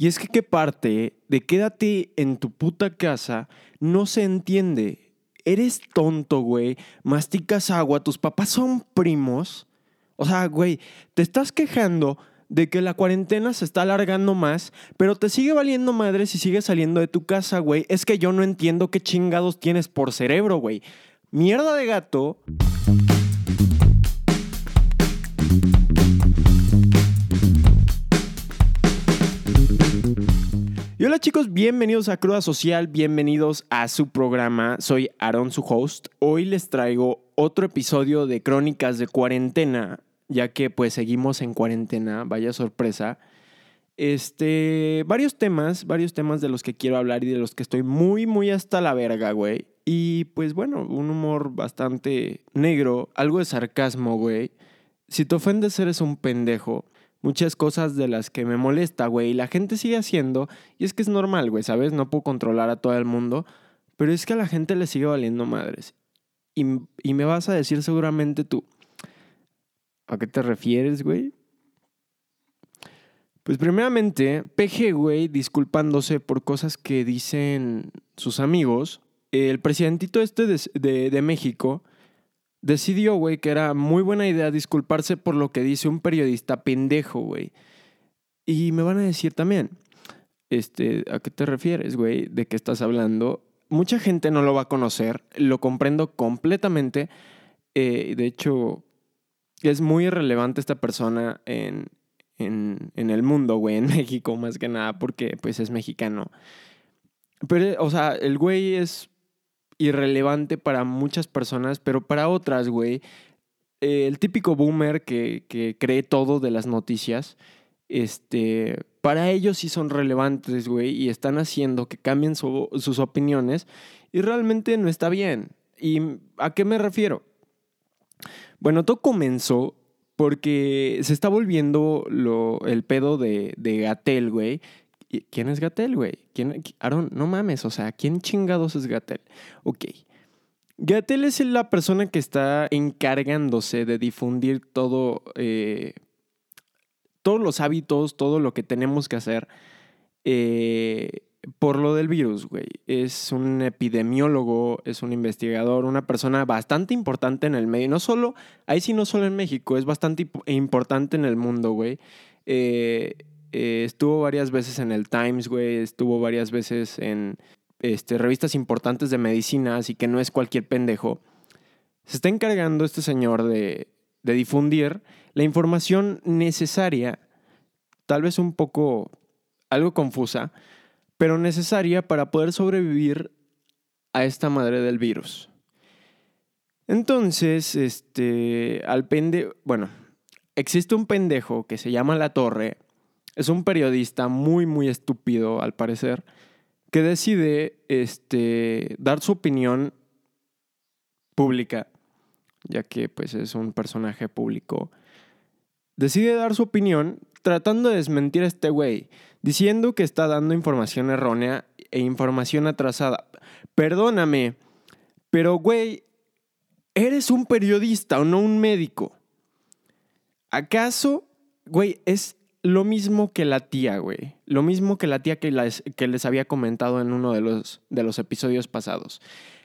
Y es que qué parte de quédate en tu puta casa no se entiende. Eres tonto, güey. Masticas agua, tus papás son primos. O sea, güey, te estás quejando de que la cuarentena se está alargando más, pero te sigue valiendo madre si sigues saliendo de tu casa, güey. Es que yo no entiendo qué chingados tienes por cerebro, güey. Mierda de gato. Chicos, bienvenidos a Cruda Social, bienvenidos a su programa. Soy Aaron, su host. Hoy les traigo otro episodio de Crónicas de Cuarentena, ya que pues seguimos en cuarentena, vaya sorpresa. Este, varios temas, varios temas de los que quiero hablar y de los que estoy muy, muy hasta la verga, güey. Y pues bueno, un humor bastante negro, algo de sarcasmo, güey. Si te ofendes eres un pendejo muchas cosas de las que me molesta, güey, y la gente sigue haciendo, y es que es normal, güey, ¿sabes? No puedo controlar a todo el mundo, pero es que a la gente le sigue valiendo madres. Y, y me vas a decir seguramente tú, ¿a qué te refieres, güey? Pues primeramente, PG, güey, disculpándose por cosas que dicen sus amigos. El presidentito este de, de, de México decidió, güey, que era muy buena idea disculparse por lo que dice un periodista pendejo, güey. Y me van a decir también, este, ¿a qué te refieres, güey? ¿De qué estás hablando? Mucha gente no lo va a conocer, lo comprendo completamente. Eh, de hecho, es muy irrelevante esta persona en, en, en el mundo, güey, en México más que nada, porque pues es mexicano. Pero, o sea, el güey es irrelevante para muchas personas, pero para otras, güey, eh, el típico boomer que, cree todo de las noticias, este, para ellos sí son relevantes, güey, y están haciendo que cambien sus opiniones y realmente no está bien. ¿Y a qué me refiero? Bueno, todo comenzó porque se está volviendo el pedo de, de Gatel, güey, ¿Quién es Gatel, güey? ¿Quién, Aaron, no mames, o sea, ¿quién chingados es Gatel? Ok. Gatel es la persona que está encargándose de difundir todo, eh, todos los hábitos, todo lo que tenemos que hacer eh, por lo del virus, güey. Es un epidemiólogo, es un investigador, una persona bastante importante en el medio. No solo, ahí sí no solo en México, es bastante importante en el mundo, güey. Eh, eh, estuvo varias veces en el Times, güey, estuvo varias veces en este, revistas importantes de medicina, así que no es cualquier pendejo. Se está encargando este señor de, de difundir la información necesaria, tal vez un poco algo confusa, pero necesaria para poder sobrevivir a esta madre del virus. Entonces, este, al pende, bueno, existe un pendejo que se llama La Torre, es un periodista muy, muy estúpido, al parecer, que decide este, dar su opinión pública, ya que pues es un personaje público. Decide dar su opinión tratando de desmentir a este güey, diciendo que está dando información errónea e información atrasada. Perdóname, pero güey, eres un periodista o no un médico. ¿Acaso, güey, es lo mismo que la tía, güey. Lo mismo que la tía que les, que les había comentado en uno de los, de los episodios pasados.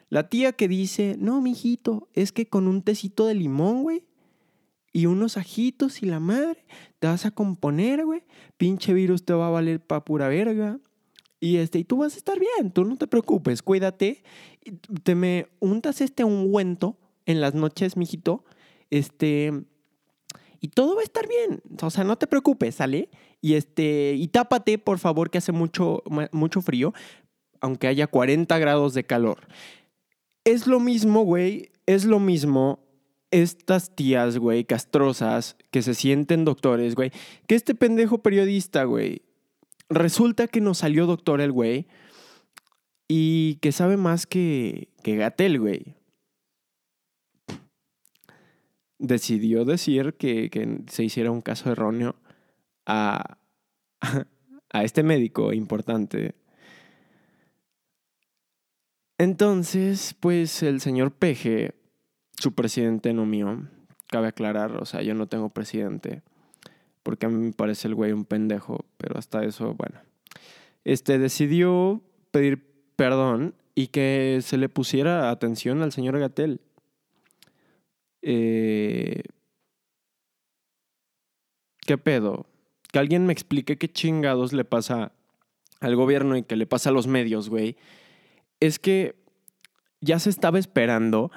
La tía que dice, no, mijito, es que con un tecito de limón, güey, y unos ajitos y la madre, te vas a componer, güey. Pinche virus te va a valer pa' pura verga. Y, este, y tú vas a estar bien, tú no te preocupes, cuídate. Te me untas este ungüento en las noches, mijito. Este, y todo va a estar bien. O sea, no te preocupes, ¿sale? Y este, y tápate, por favor, que hace mucho, mucho frío, aunque haya 40 grados de calor. Es lo mismo, güey, es lo mismo estas tías, güey, castrosas, que se sienten doctores, güey, que este pendejo periodista, güey. Resulta que nos salió doctor el güey y que sabe más que, que Gatel, güey decidió decir que, se hiciera un caso erróneo a, a este médico importante. Entonces, pues el señor Peje, su presidente no mío, cabe aclarar, o sea, yo no tengo presidente, porque a mí me parece el güey un pendejo, pero hasta eso, bueno. este, decidió pedir perdón y que se le pusiera atención al señor Gatel. Eh, ¿Qué pedo? Que alguien me explique qué chingados le pasa al gobierno y qué le pasa a los medios, güey. Es que ya se estaba esperando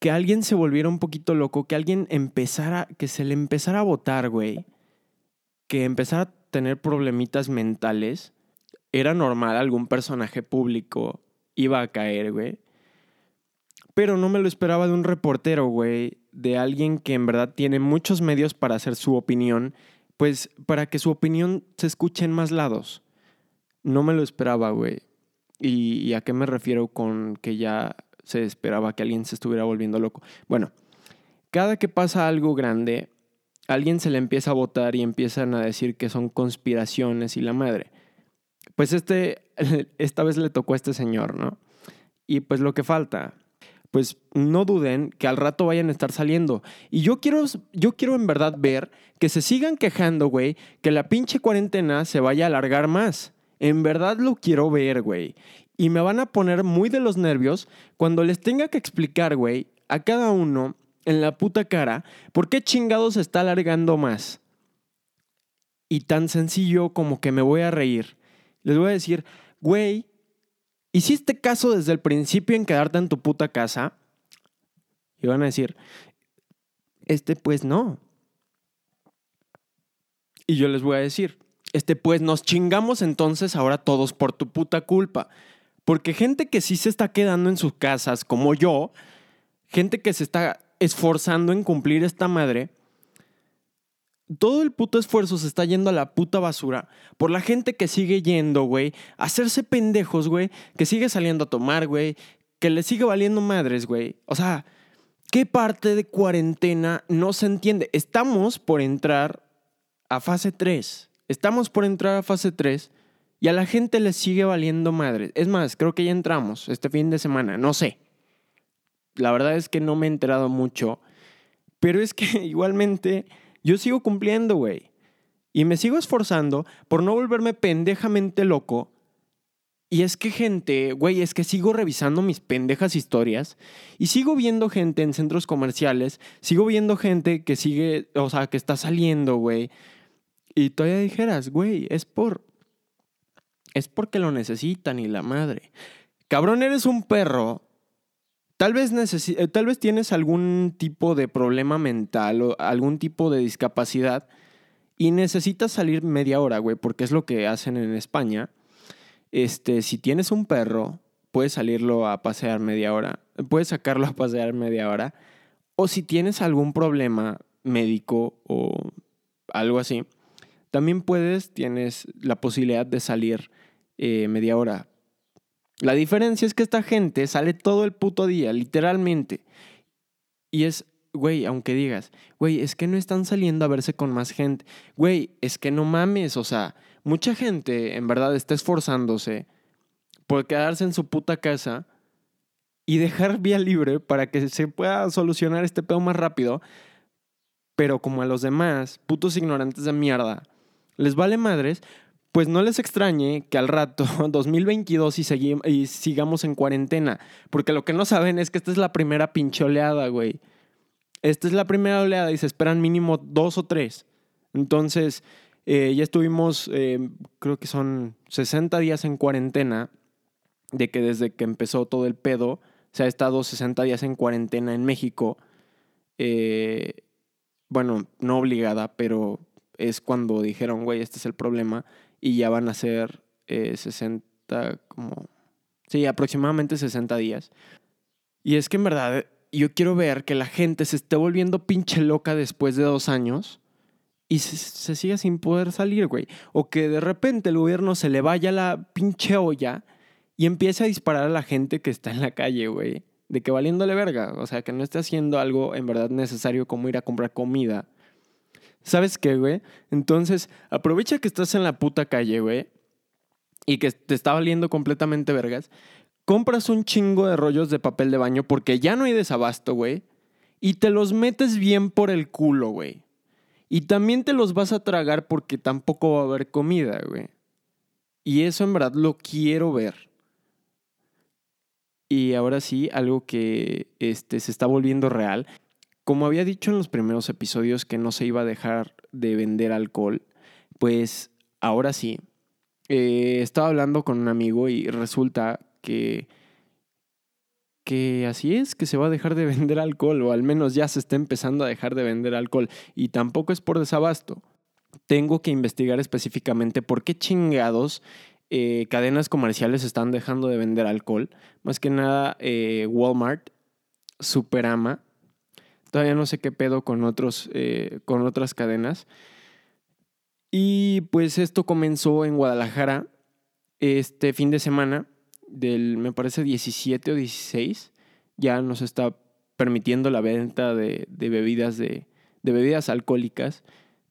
que alguien se volviera un poquito loco, que alguien empezara, que se le empezara a votar, güey. Que empezara a tener problemitas mentales. Era normal, algún personaje público iba a caer, güey. Pero no me lo esperaba de un reportero, güey. De alguien que en verdad tiene muchos medios para hacer su opinión. Pues para que su opinión se escuche en más lados. No me lo esperaba, güey. ¿Y, a qué me refiero con que ya se esperaba que alguien se estuviera volviendo loco? Bueno, cada que pasa algo grande, alguien se le empieza a votar y empiezan a decir que son conspiraciones y la madre. Pues este, esta vez le tocó a este señor, ¿no? Y pues lo que falta, pues no duden que al rato vayan a estar saliendo. Y yo quiero, yo quiero en verdad ver que se sigan quejando, güey, que la pinche cuarentena se vaya a alargar más. En verdad lo quiero ver, güey. Y me van a poner muy de los nervios cuando les tenga que explicar, güey, a cada uno en la puta cara por qué chingados se está alargando más. Y tan sencillo como que me voy a reír. Les voy a decir, güey, ¿Hiciste caso desde el principio en quedarte en tu puta casa? Y van a decir, este pues no. Y yo les voy a decir, este pues nos chingamos entonces ahora todos por tu puta culpa. Porque gente que sí se está quedando en sus casas, como yo, gente que se está esforzando en cumplir esta madre, todo el puto esfuerzo se está yendo a la puta basura por la gente que sigue yendo, güey, hacerse pendejos, güey, que sigue saliendo a tomar, güey, que le sigue valiendo madres, güey. O sea, ¿qué parte de cuarentena no se entiende? Estamos por entrar a fase 3. Estamos por entrar a fase 3 y a la gente le sigue valiendo madres. Es más, creo que ya entramos este fin de semana, no sé. La verdad es que no me he enterado mucho, pero es que igualmente yo sigo cumpliendo, güey. Y me sigo esforzando por no volverme pendejamente loco. Y es que gente, güey, es que sigo revisando mis pendejas historias y sigo viendo gente en centros comerciales, sigo viendo gente que sigue, o sea, que está saliendo, güey. Y todavía dijeras, güey, es por... Es porque lo necesitan y la madre. Cabrón, eres un perro Tal vez, eh, tal vez tienes algún tipo de problema mental o algún tipo de discapacidad y necesitas salir media hora, güey, porque es lo que hacen en España. Este, si tienes un perro, puedes salirlo a pasear media hora, puedes sacarlo a pasear media hora. O si tienes algún problema médico o algo así, también puedes, tienes la posibilidad de salir eh, media hora. La diferencia es que esta gente sale todo el puto día, literalmente. Y es, güey, aunque digas, güey, es que no están saliendo a verse con más gente. Güey, es que no mames, o sea, mucha gente en verdad está esforzándose por quedarse en su puta casa y dejar vía libre para que se pueda solucionar este pedo más rápido. Pero como a los demás, putos ignorantes de mierda, les vale madres, pues no les extrañe que al rato, 2022, y, y sigamos en cuarentena. Porque lo que no saben es que esta es la primera pinche oleada, güey. Esta es la primera oleada y se esperan mínimo dos o tres. Entonces, eh, ya estuvimos, eh, creo que son 60 días en cuarentena, de que desde que empezó todo el pedo, se ha estado 60 días en cuarentena en México. Eh, bueno, no obligada, pero es cuando dijeron, güey, este es el problema y ya van a ser 60, eh, como... Sí, aproximadamente 60 días. Y es que en verdad yo quiero ver que la gente se esté volviendo pinche loca después de dos años y se, se siga sin poder salir, güey. O que de repente el gobierno se le vaya la pinche olla y empiece a disparar a la gente que está en la calle, güey. De que valiéndole verga. O sea, que no esté haciendo algo en verdad necesario como ir a comprar comida ¿Sabes qué, güey? Entonces, aprovecha que estás en la puta calle, güey, y que te está valiendo completamente vergas. Compras un chingo de rollos de papel de baño porque ya no hay desabasto, güey. Y te los metes bien por el culo, güey. Y también te los vas a tragar porque tampoco va a haber comida, güey. Y eso en verdad lo quiero ver. Y ahora sí, algo que este, se está volviendo real. Como había dicho en los primeros episodios que no se iba a dejar de vender alcohol, pues ahora sí. Eh, estaba hablando con un amigo y resulta que, que así es, que se va a dejar de vender alcohol, o al menos ya se está empezando a dejar de vender alcohol. Y tampoco es por desabasto. Tengo que investigar específicamente por qué chingados eh, cadenas comerciales están dejando de vender alcohol. Más que nada eh, Walmart, Superama. Todavía no sé qué pedo con, otros, eh, con otras cadenas. Y pues esto comenzó en Guadalajara este fin de semana del, me parece, 17 o 16. Ya nos está permitiendo la venta de, bebidas de, de bebidas alcohólicas.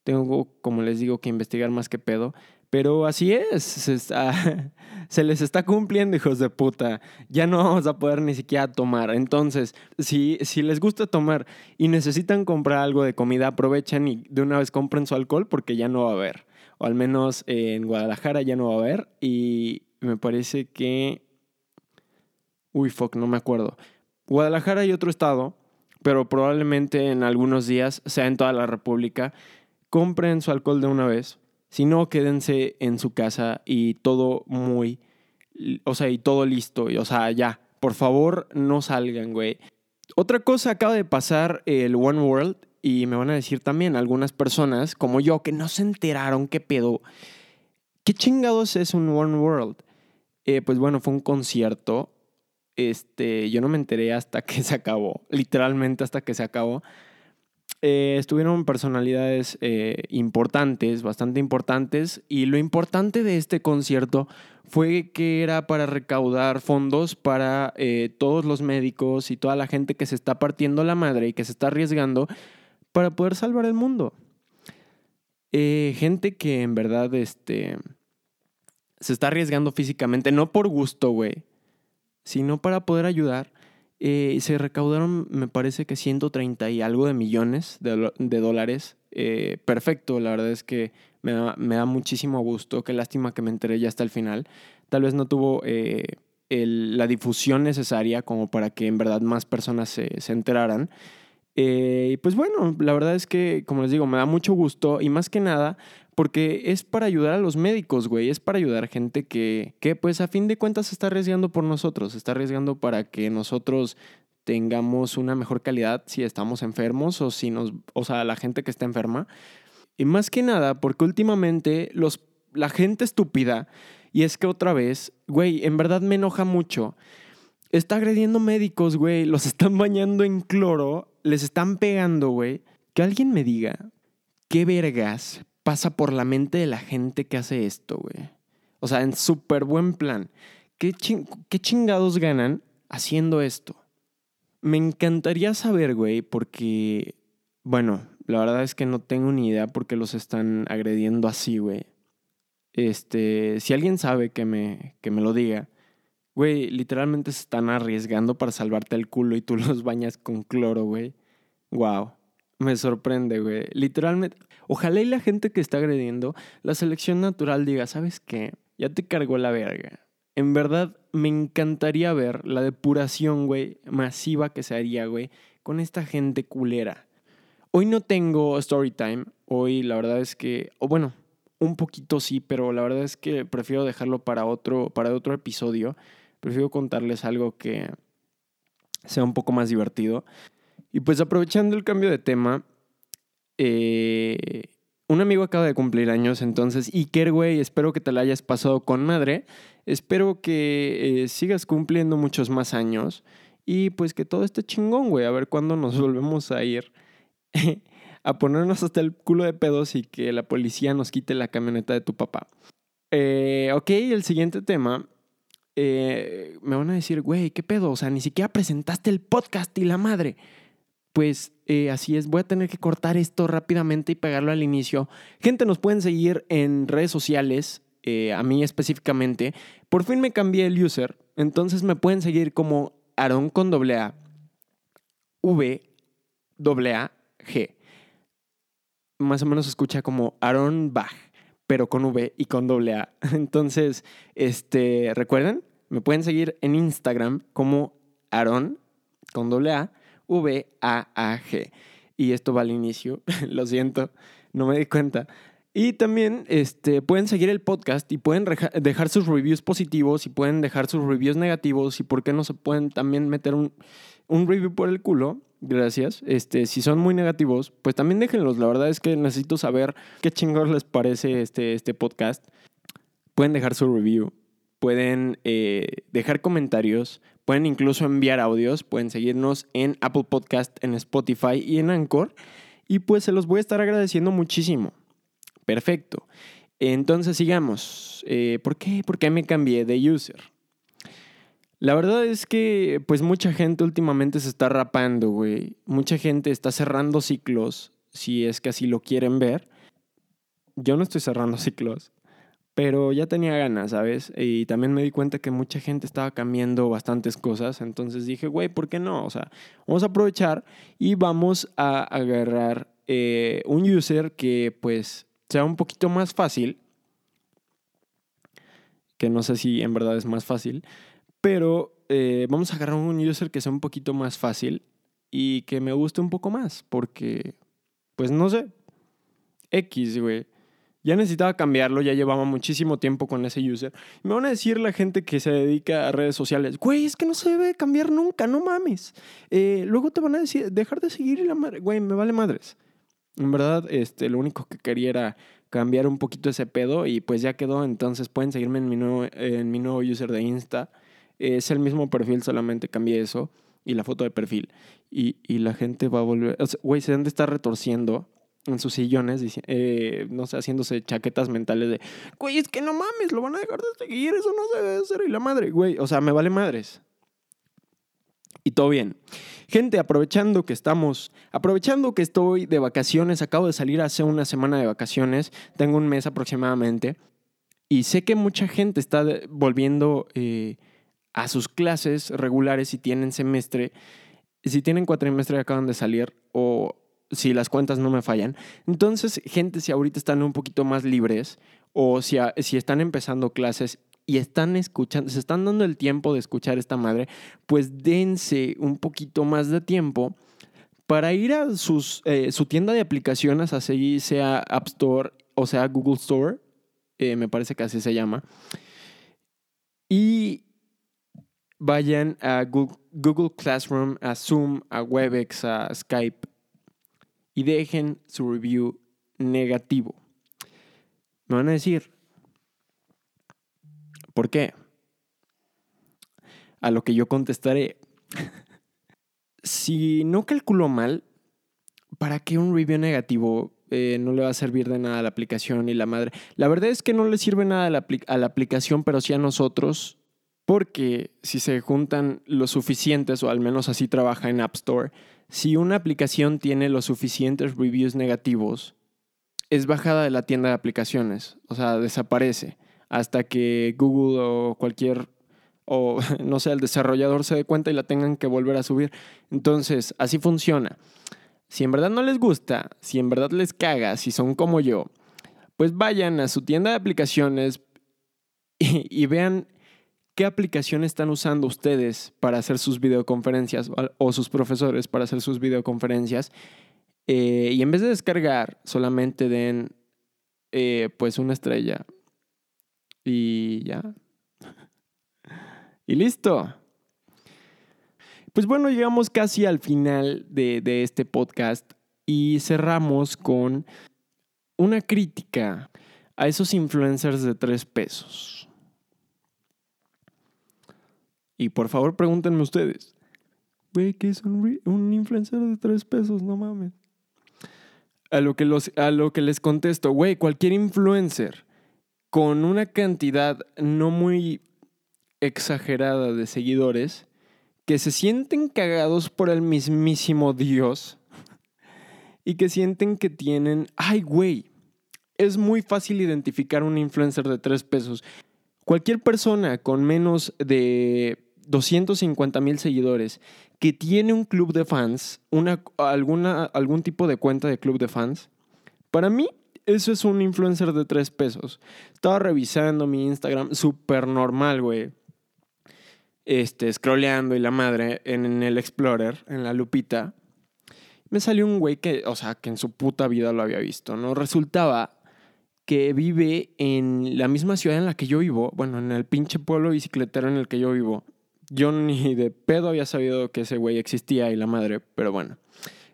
Tengo, como les digo, que investigar más que pedo. Pero así es, se, les está cumpliendo, hijos de puta. Ya no vamos a poder ni siquiera tomar. Entonces, si, si les gusta tomar y necesitan comprar algo de comida, aprovechen y de una vez compren su alcohol porque ya no va a haber. O al menos en Guadalajara ya no va a haber. Y me parece que... Uy, fuck, no me acuerdo. Guadalajara y otro estado, pero probablemente en algunos días, sea en toda la República, compren su alcohol de una vez si no, quédense en su casa y todo muy, o sea, y todo listo. o sea, ya, por favor, no salgan, güey. Otra cosa acaba de pasar el One World y me van a decir también algunas personas como yo que no se enteraron qué pedo. ¿Qué chingados es un One World? Eh, pues bueno, fue un concierto. Este, yo no me enteré hasta que se acabó, literalmente hasta que se acabó. Eh, estuvieron personalidades eh, importantes, bastante importantes, y lo importante de este concierto fue que era para recaudar fondos para eh, todos los médicos y toda la gente que se está partiendo la madre y que se está arriesgando para poder salvar el mundo. gente que en verdad este, se está arriesgando físicamente, no por gusto, güey, sino para poder ayudar eh, se recaudaron, me parece que 130 y algo de millones de, dólares. Eh, perfecto, la verdad es que me da, muchísimo gusto. Qué lástima que me enteré ya hasta el final. Tal vez no tuvo eh, la difusión necesaria como para que en verdad más personas se, se enteraran. Y pues bueno, la verdad es que, como les digo, me da mucho gusto y más que nada porque es para ayudar a los médicos, güey. Es para ayudar a gente que, que, pues a fin de cuentas está arriesgando por nosotros. Está arriesgando para que nosotros tengamos una mejor calidad si estamos enfermos o si nos, o sea, la gente que está enferma. Y más que nada, porque últimamente los, la gente estúpida, y es que otra vez, güey, en verdad me enoja mucho. Está agrediendo médicos, güey. Los están bañando en cloro. Les están pegando, güey. Que alguien me diga, ¿qué vergas pasa por la mente de la gente que hace esto, güey? O sea, en súper buen plan. ¿Qué, ¿Qué chingados ganan haciendo esto? Me encantaría saber, güey, porque, bueno, la verdad es que no tengo ni idea por qué los están agrediendo así, güey. Este, si alguien sabe que me, que me lo diga. Güey, literalmente se están arriesgando para salvarte el culo y tú los bañas con cloro, güey. Wow. Me sorprende, güey. Literalmente. Ojalá y la gente que está agrediendo la selección natural diga, ¿sabes qué? Ya te cargó la verga. En verdad, me encantaría ver la depuración, güey, masiva que se haría, güey, con esta gente culera. Hoy no tengo story time. Hoy la verdad es que, o bueno, un poquito sí, pero la verdad es que prefiero dejarlo para otro, para otro episodio. Prefiero contarles algo que sea un poco más divertido. Y pues aprovechando el cambio de tema, eh, un amigo acaba de cumplir años, entonces, Iker, güey, espero que te la hayas pasado con madre. Espero que eh, sigas cumpliendo muchos más años y pues que todo esté chingón, güey. A ver cuándo nos volvemos a ir a ponernos hasta el culo de pedos y que la policía nos quite la camioneta de tu papá. Eh, ok, el siguiente tema. Me van a decir, güey, ¿qué pedo? O sea, ni siquiera presentaste el podcast y la madre pues eh, así es, voy a tener que cortar esto rápidamente y pegarlo al inicio. Gente, nos pueden seguir en redes sociales, eh, a mí específicamente. Por fin me cambié el user, entonces me pueden seguir como Aaron con doble A, V, doble A, G. Más o menos se escucha como Aaron Bach. Pero con V y con doble A. Entonces, este, recuerden, me pueden seguir en Instagram como Aaron con doble A, V A A G. Y esto va al inicio, lo siento, no me di cuenta. Y también este, pueden seguir el podcast y pueden dejar sus reviews positivos y pueden dejar sus reviews negativos y por qué no se pueden también meter un, un review por el culo. Gracias. Este, si son muy negativos, pues también déjenlos. La verdad es que necesito saber qué chingos les parece este, este podcast. Pueden dejar su review, pueden eh, dejar comentarios, pueden incluso enviar audios, pueden seguirnos en Apple Podcast, en Spotify y en Anchor. Y pues se los voy a estar agradeciendo muchísimo. Perfecto. Entonces sigamos. Eh, ¿Por qué? ¿Por qué me cambié de user? La verdad es que pues mucha gente últimamente se está rapando, güey. Mucha gente está cerrando ciclos, si es que así lo quieren ver. Yo no estoy cerrando ciclos, pero ya tenía ganas, ¿sabes? Y también me di cuenta que mucha gente estaba cambiando bastantes cosas, entonces dije, güey, ¿por qué no? O sea, vamos a aprovechar y vamos a agarrar eh, un user que pues sea un poquito más fácil, que no sé si en verdad es más fácil, pero eh, vamos a agarrar un user que sea un poquito más fácil y que me guste un poco más, porque, pues no sé, X, güey. Ya necesitaba cambiarlo, ya llevaba muchísimo tiempo con ese user. Me van a decir la gente que se dedica a redes sociales, güey, es que no se debe cambiar nunca, no mames. Eh, luego te van a decir, dejar de seguir y la madre, güey, me vale madres. En verdad, este, lo único que quería era cambiar un poquito ese pedo y pues ya quedó. Entonces pueden seguirme en mi nuevo, en mi nuevo user de Insta. Es el mismo perfil, solamente cambié eso y la foto de perfil. Y, y la gente va a volver. güey, se han de estar retorciendo en sus sillones, eh, no sé, haciéndose chaquetas mentales de, güey, es que no mames, lo van a dejar de seguir, eso no se debe hacer. Y la madre, güey, o sea, me vale madres. Y todo bien. Gente, aprovechando que estamos, aprovechando que estoy de vacaciones, acabo de salir hace una semana de vacaciones, tengo un mes aproximadamente, y sé que mucha gente está volviendo eh, a sus clases regulares si tienen semestre, si tienen cuatrimestre y acaban de salir, o si las cuentas no me fallan. Entonces, gente, si ahorita están un poquito más libres, o si, si están empezando clases y están escuchando, se están dando el tiempo de escuchar esta madre, pues dense un poquito más de tiempo para ir a eh, su tienda de aplicaciones, así sea App Store o sea Google Store, eh, me parece que así se llama, y vayan a Google Classroom, a Zoom, a Webex, a Skype y dejen su review negativo. Me van a decir, ¿Por qué? A lo que yo contestaré, si no calculo mal, ¿para qué un review negativo eh, no le va a servir de nada a la aplicación y la madre? La verdad es que no le sirve nada a la, a la aplicación, pero sí a nosotros, porque si se juntan los suficientes, o al menos así trabaja en App Store, si una aplicación tiene los suficientes reviews negativos, es bajada de la tienda de aplicaciones, o sea, desaparece hasta que Google o cualquier, o no sé, el desarrollador se dé cuenta y la tengan que volver a subir. Entonces, así funciona. Si en verdad no les gusta, si en verdad les caga, si son como yo, pues vayan a su tienda de aplicaciones y, vean qué aplicación están usando ustedes para hacer sus videoconferencias o sus profesores para hacer sus videoconferencias. Eh, y en vez de descargar, solamente den eh, pues una estrella y ya. y listo. Pues bueno, llegamos casi al final de, de este podcast y cerramos con una crítica a esos influencers de tres pesos. Y por favor pregúntenme ustedes, güey, ¿qué es un, influencer de tres pesos? No mames. A lo que, los, a lo que les contesto, güey, cualquier influencer con una cantidad no muy exagerada de seguidores que se sienten cagados por el mismísimo Dios y que sienten que tienen, ay güey, es muy fácil identificar un influencer de tres pesos. Cualquier persona con menos de 250 mil seguidores que tiene un club de fans, una, alguna, algún tipo de cuenta de club de fans, para mí Eso es un influencer de tres pesos. Estaba revisando mi Instagram, súper normal, güey. Este, scrolleando y la madre en el Explorer, en la lupita. Me salió un güey que, o sea, que en su puta vida lo había visto, ¿no? Resultaba que vive en la misma ciudad en la que yo vivo, bueno, en el pinche pueblo bicicletero en el que yo vivo. Yo ni de pedo había sabido que ese güey existía y la madre, pero bueno.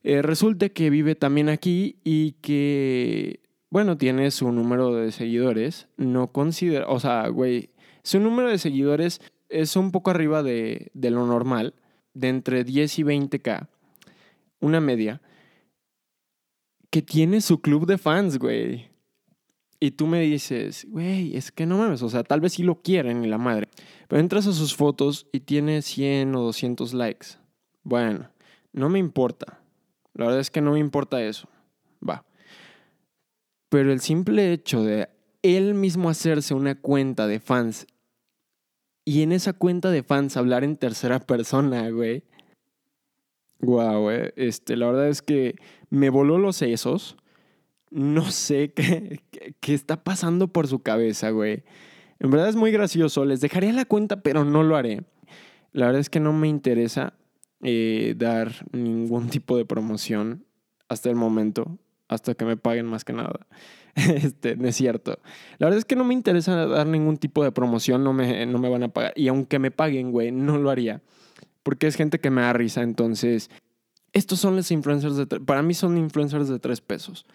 Eh, resulta que vive también aquí y que, bueno, tiene su número de seguidores. No considera, o sea, güey, su número de seguidores es un poco arriba de, de lo normal, de entre 10 y 20k, una media, que tiene su club de fans, güey. Y tú me dices, güey, es que no mames, o sea, tal vez sí lo quieren y la madre. Pero entras a sus fotos y tiene 100 o 200 likes. Bueno, no me importa. La verdad es que no me importa eso. Va. Pero el simple hecho de él mismo hacerse una cuenta de fans y en esa cuenta de fans hablar en tercera persona, güey. Guau, güey. Este, la verdad es que me voló los sesos no sé qué, qué, está pasando por su cabeza, güey. En verdad es muy gracioso. Les dejaría la cuenta, pero no lo haré. La verdad es que no me interesa eh, dar ningún tipo de promoción hasta el momento, hasta que me paguen más que nada. Este, es cierto. La verdad es que no me interesa dar ningún tipo de promoción, no me, no me van a pagar. Y aunque me paguen, güey, no lo haría. Porque es gente que me da risa. Entonces, estos son los influencers de... Para mí son influencers de tres pesos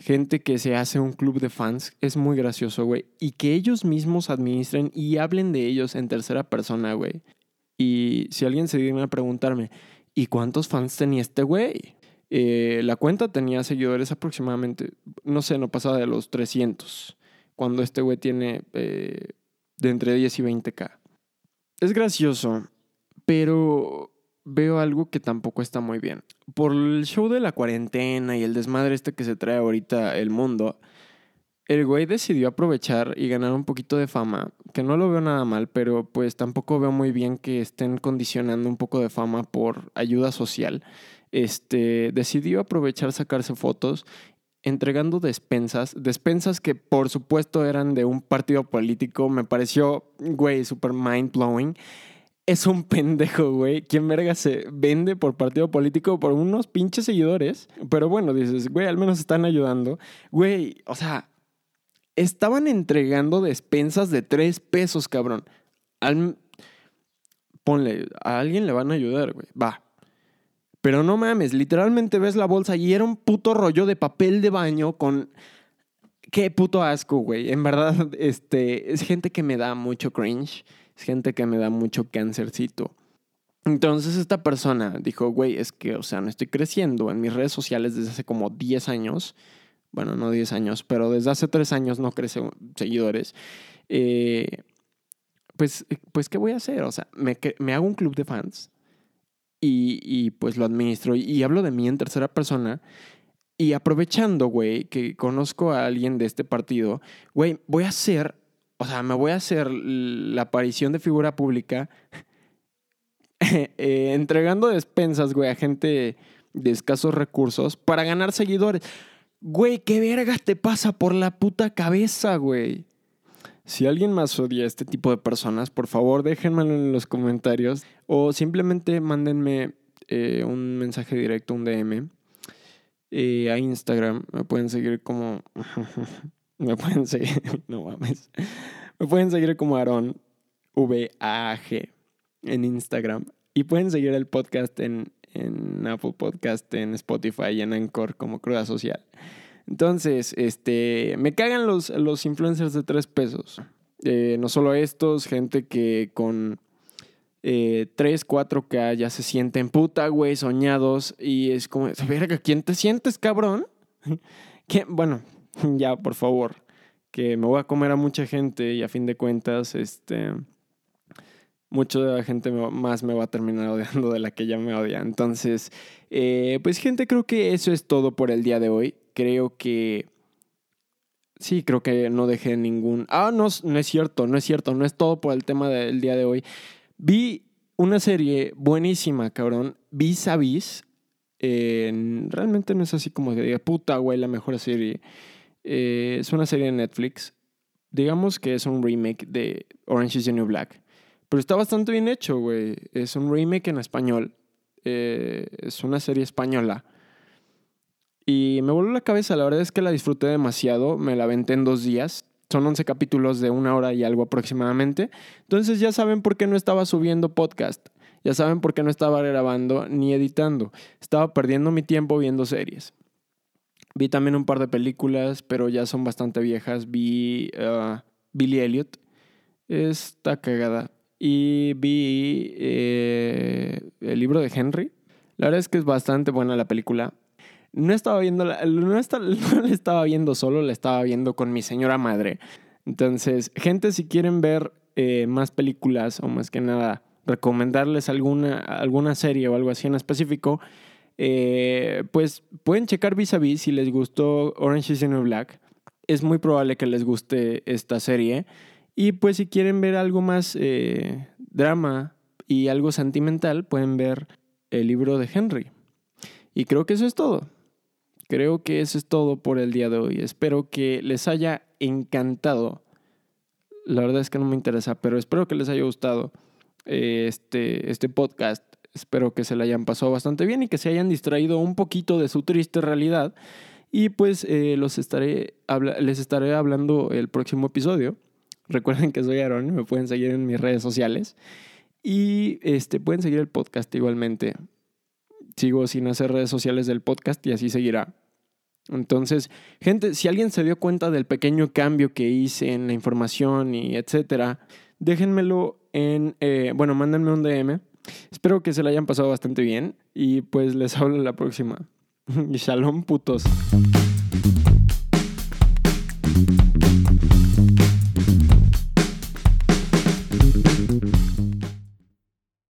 gente que se hace un club de fans. Es muy gracioso, güey. Y que ellos mismos administren y hablen de ellos en tercera persona, güey. Y si alguien se viene a preguntarme, ¿y cuántos fans tenía este güey? Eh, la cuenta tenía seguidores aproximadamente, no sé, no pasaba de los 300. Cuando este güey tiene eh, de entre 10 y 20k. Es gracioso, pero veo algo que tampoco está muy bien. Por el show de la cuarentena y el desmadre este que se trae ahorita el mundo, el güey decidió aprovechar y ganar un poquito de fama, que no lo veo nada mal, pero pues tampoco veo muy bien que estén condicionando un poco de fama por ayuda social. Este, decidió aprovechar sacarse fotos entregando despensas, despensas que por supuesto eran de un partido político, me pareció, güey, super mind blowing es un pendejo, güey. ¿Quién verga se vende por partido político por unos pinches seguidores? Pero bueno, dices, güey, al menos están ayudando. Güey, o sea, estaban entregando despensas de tres pesos, cabrón. Al... Ponle, a alguien le van a ayudar, güey. Va. Pero no mames, literalmente ves la bolsa y era un puto rollo de papel de baño con... Qué puto asco, güey. En verdad, este, es gente que me da mucho cringe gente que me da mucho cáncercito. Entonces esta persona dijo, güey, es que, o sea, no estoy creciendo en mis redes sociales desde hace como 10 años. Bueno, no 10 años, pero desde hace 3 años no crece seguidores. Eh, pues, pues, ¿qué voy a hacer? O sea, me, me hago un club de fans y, y pues lo administro y, hablo de mí en tercera persona. Y aprovechando, güey, que conozco a alguien de este partido, güey, voy a hacer o sea, me voy a hacer la aparición de figura pública eh, entregando despensas, güey, a gente de escasos recursos para ganar seguidores. Güey, ¿qué verga te pasa por la puta cabeza, güey? Si alguien más odia a este tipo de personas, por favor déjenmelo en los comentarios o simplemente mándenme eh, un mensaje directo, un DM eh, a Instagram. Me pueden seguir como Me pueden seguir, no mames. Me pueden seguir como Aaron V-A-G en Instagram. Y pueden seguir el podcast en, en Apple Podcast, en Spotify y en Anchor como Cruda Social. Entonces, este, me cagan los, los influencers de tres pesos. Eh, no solo estos, gente que con eh, 3, 4K ya se sienten puta, güey, soñados. Y es como, verga, ¿quién te sientes, cabrón? ¿Quién? Bueno, ya, por favor, que me voy a comer a mucha gente y a fin de cuentas, este, mucho de la gente más me va a terminar odiando de la que ya me odia. Entonces, eh, pues gente, creo que eso es todo por el día de hoy. Creo que... Sí, creo que no dejé ningún... Ah, no, no es cierto, no es cierto, no es todo por el tema del día de hoy. Vi una serie buenísima, cabrón. Vis a vis. realmente no es así como que diga, puta, güey, la mejor serie. Eh, es una serie de Netflix. Digamos que es un remake de Orange is the New Black. Pero está bastante bien hecho, güey. Es un remake en español. Eh, es una serie española. Y me voló la cabeza, la verdad es que la disfruté demasiado. Me la aventé en dos días. Son 11 capítulos de una hora y algo aproximadamente. Entonces ya saben por qué no estaba subiendo podcast. Ya saben por qué no estaba grabando ni editando. Estaba perdiendo mi tiempo viendo series. Vi también un par de películas, pero ya son bastante viejas. Vi uh, Billy Elliot. Está cagada. Y vi eh, el libro de Henry. La verdad es que es bastante buena la película. No estaba viendo, no, no la estaba viendo solo, la estaba viendo con mi señora madre. Entonces, gente, si quieren ver eh, más películas o más que nada recomendarles alguna, alguna serie o algo así en específico, eh, pues pueden checar vis a vis si les gustó Orange is the New Black. Es muy probable que les guste esta serie. Y pues si quieren ver algo más eh, drama y algo sentimental, pueden ver el libro de Henry. Y creo que eso es todo. Creo que eso es todo por el día de hoy. Espero que les haya encantado. La verdad es que no me interesa, pero espero que les haya gustado eh, este, este podcast. Espero que se le hayan pasado bastante bien y que se hayan distraído un poquito de su triste realidad. Y pues eh, los estaré les estaré hablando el próximo episodio. Recuerden que soy Aaron, me pueden seguir en mis redes sociales. Y este, pueden seguir el podcast igualmente. Sigo sin hacer redes sociales del podcast y así seguirá. Entonces, gente, si alguien se dio cuenta del pequeño cambio que hice en la información y etcétera, déjenmelo en, eh, bueno, mándenme un DM. Espero que se la hayan pasado bastante bien y pues les hablo la próxima. Shalom putos.